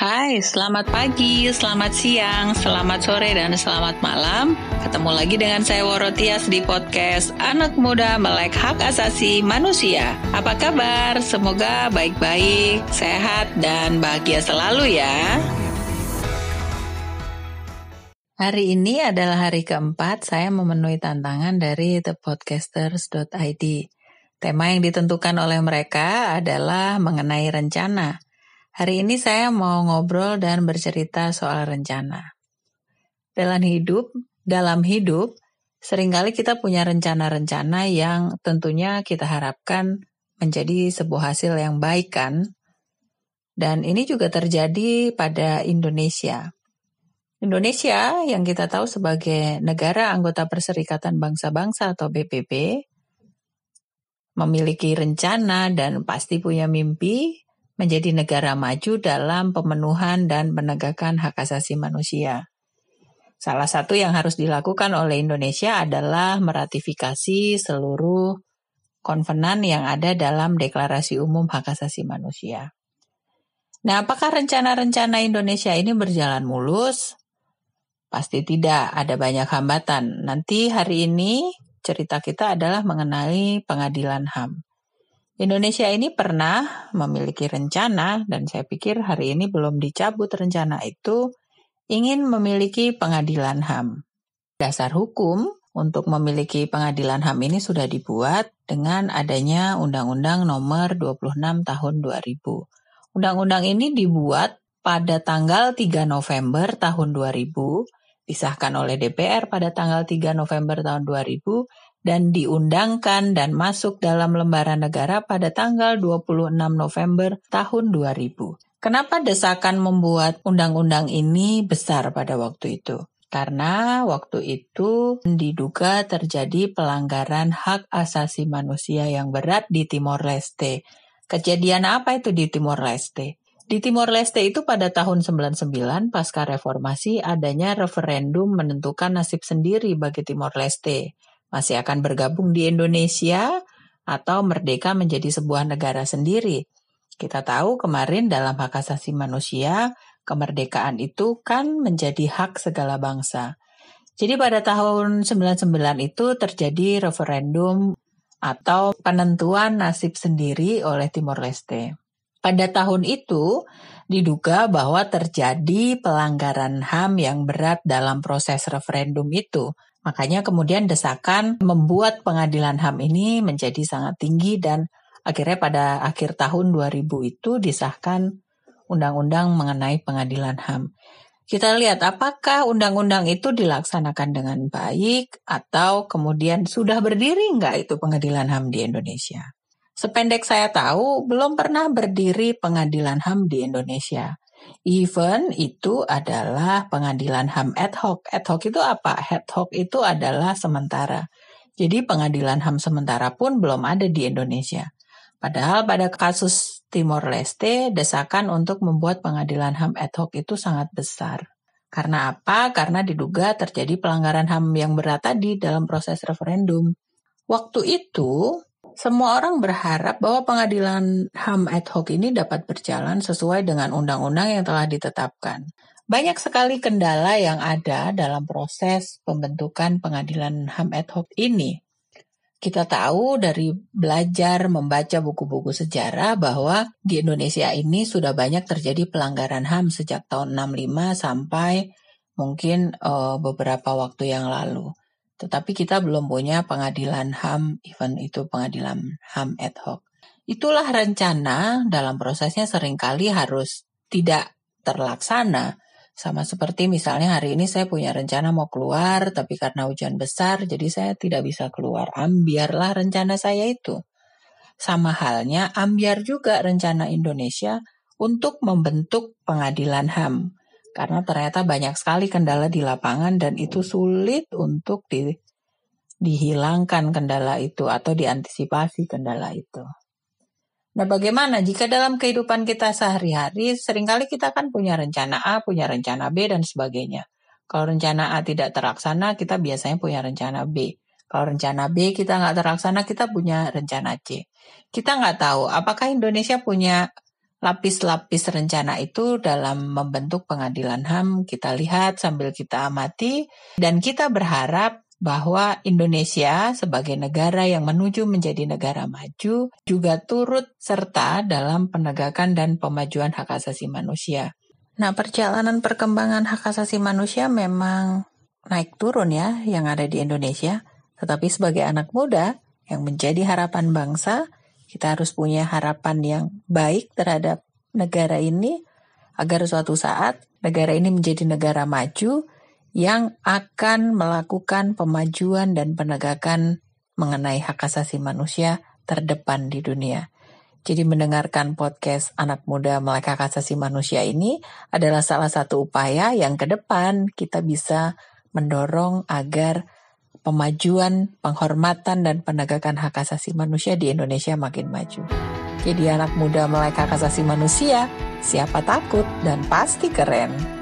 Hai, selamat pagi, selamat siang, selamat sore, dan selamat malam. Ketemu lagi dengan saya Worotias di podcast Anak Muda Melek Hak Asasi Manusia. Apa kabar? Semoga baik-baik, sehat, dan bahagia selalu ya. Hari ini adalah hari keempat saya memenuhi tantangan dari thepodcasters.id. Tema yang ditentukan oleh mereka adalah mengenai rencana. Hari ini saya mau ngobrol dan bercerita soal rencana. Dalam hidup, dalam hidup, sering kali kita punya rencana-rencana yang tentunya kita harapkan menjadi sebuah hasil yang baik kan? Dan ini juga terjadi pada Indonesia. Indonesia yang kita tahu sebagai negara anggota Perserikatan Bangsa-Bangsa atau BPB memiliki rencana dan pasti punya mimpi menjadi negara maju dalam pemenuhan dan penegakan hak asasi manusia. Salah satu yang harus dilakukan oleh Indonesia adalah meratifikasi seluruh konvenan yang ada dalam Deklarasi Umum Hak Asasi Manusia. Nah, apakah rencana-rencana Indonesia ini berjalan mulus? Pasti tidak, ada banyak hambatan. Nanti hari ini cerita kita adalah mengenai pengadilan HAM. Indonesia ini pernah memiliki rencana dan saya pikir hari ini belum dicabut rencana itu ingin memiliki pengadilan HAM. Dasar hukum untuk memiliki pengadilan HAM ini sudah dibuat dengan adanya Undang-Undang Nomor 26 Tahun 2000. Undang-undang ini dibuat pada tanggal 3 November tahun 2000, disahkan oleh DPR pada tanggal 3 November tahun 2000 dan diundangkan dan masuk dalam lembaran negara pada tanggal 26 November tahun 2000. Kenapa desakan membuat undang-undang ini besar pada waktu itu? Karena waktu itu diduga terjadi pelanggaran hak asasi manusia yang berat di Timor Leste. Kejadian apa itu di Timor Leste? Di Timor Leste itu pada tahun 99 pasca reformasi adanya referendum menentukan nasib sendiri bagi Timor Leste masih akan bergabung di Indonesia atau merdeka menjadi sebuah negara sendiri. Kita tahu kemarin dalam hak asasi manusia, kemerdekaan itu kan menjadi hak segala bangsa. Jadi pada tahun 99 itu terjadi referendum atau penentuan nasib sendiri oleh Timor Leste. Pada tahun itu diduga bahwa terjadi pelanggaran HAM yang berat dalam proses referendum itu. Makanya kemudian desakan membuat pengadilan HAM ini menjadi sangat tinggi dan akhirnya pada akhir tahun 2000 itu disahkan undang-undang mengenai pengadilan HAM. Kita lihat apakah undang-undang itu dilaksanakan dengan baik atau kemudian sudah berdiri enggak itu pengadilan HAM di Indonesia. Sependek saya tahu, belum pernah berdiri pengadilan HAM di Indonesia. Even itu adalah pengadilan HAM ad hoc. Ad hoc itu apa? Ad hoc itu adalah sementara. Jadi pengadilan HAM sementara pun belum ada di Indonesia. Padahal pada kasus Timor Leste, desakan untuk membuat pengadilan HAM ad hoc itu sangat besar. Karena apa? Karena diduga terjadi pelanggaran HAM yang berat tadi dalam proses referendum. Waktu itu, semua orang berharap bahwa pengadilan HAM ad hoc ini dapat berjalan sesuai dengan undang-undang yang telah ditetapkan. Banyak sekali kendala yang ada dalam proses pembentukan pengadilan HAM ad hoc ini. Kita tahu dari belajar membaca buku-buku sejarah bahwa di Indonesia ini sudah banyak terjadi pelanggaran HAM sejak tahun 65 sampai mungkin uh, beberapa waktu yang lalu. Tetapi kita belum punya pengadilan HAM, even itu pengadilan HAM ad hoc. Itulah rencana dalam prosesnya sering kali harus tidak terlaksana. Sama seperti misalnya hari ini saya punya rencana mau keluar, tapi karena hujan besar, jadi saya tidak bisa keluar. Ambiarlah rencana saya itu. Sama halnya, ambiar juga rencana Indonesia untuk membentuk pengadilan HAM karena ternyata banyak sekali kendala di lapangan dan itu sulit untuk di, dihilangkan kendala itu atau diantisipasi kendala itu. Nah, bagaimana jika dalam kehidupan kita sehari-hari sering kali kita kan punya rencana A, punya rencana B dan sebagainya. Kalau rencana A tidak terlaksana, kita biasanya punya rencana B. Kalau rencana B kita nggak terlaksana, kita punya rencana C. Kita nggak tahu apakah Indonesia punya lapis-lapis rencana itu dalam membentuk pengadilan HAM kita lihat sambil kita amati. Dan kita berharap bahwa Indonesia sebagai negara yang menuju menjadi negara maju juga turut serta dalam penegakan dan pemajuan hak asasi manusia. Nah, perjalanan perkembangan hak asasi manusia memang naik turun ya yang ada di Indonesia, tetapi sebagai anak muda yang menjadi harapan bangsa, kita harus punya harapan yang baik terhadap negara ini agar suatu saat negara ini menjadi negara maju yang akan melakukan pemajuan dan penegakan mengenai hak asasi manusia terdepan di dunia. Jadi mendengarkan podcast anak muda melek hak asasi manusia ini adalah salah satu upaya yang ke depan kita bisa mendorong agar pemajuan, penghormatan, dan penegakan hak asasi manusia di Indonesia makin maju. Jadi anak muda melek hak asasi manusia, siapa takut dan pasti keren.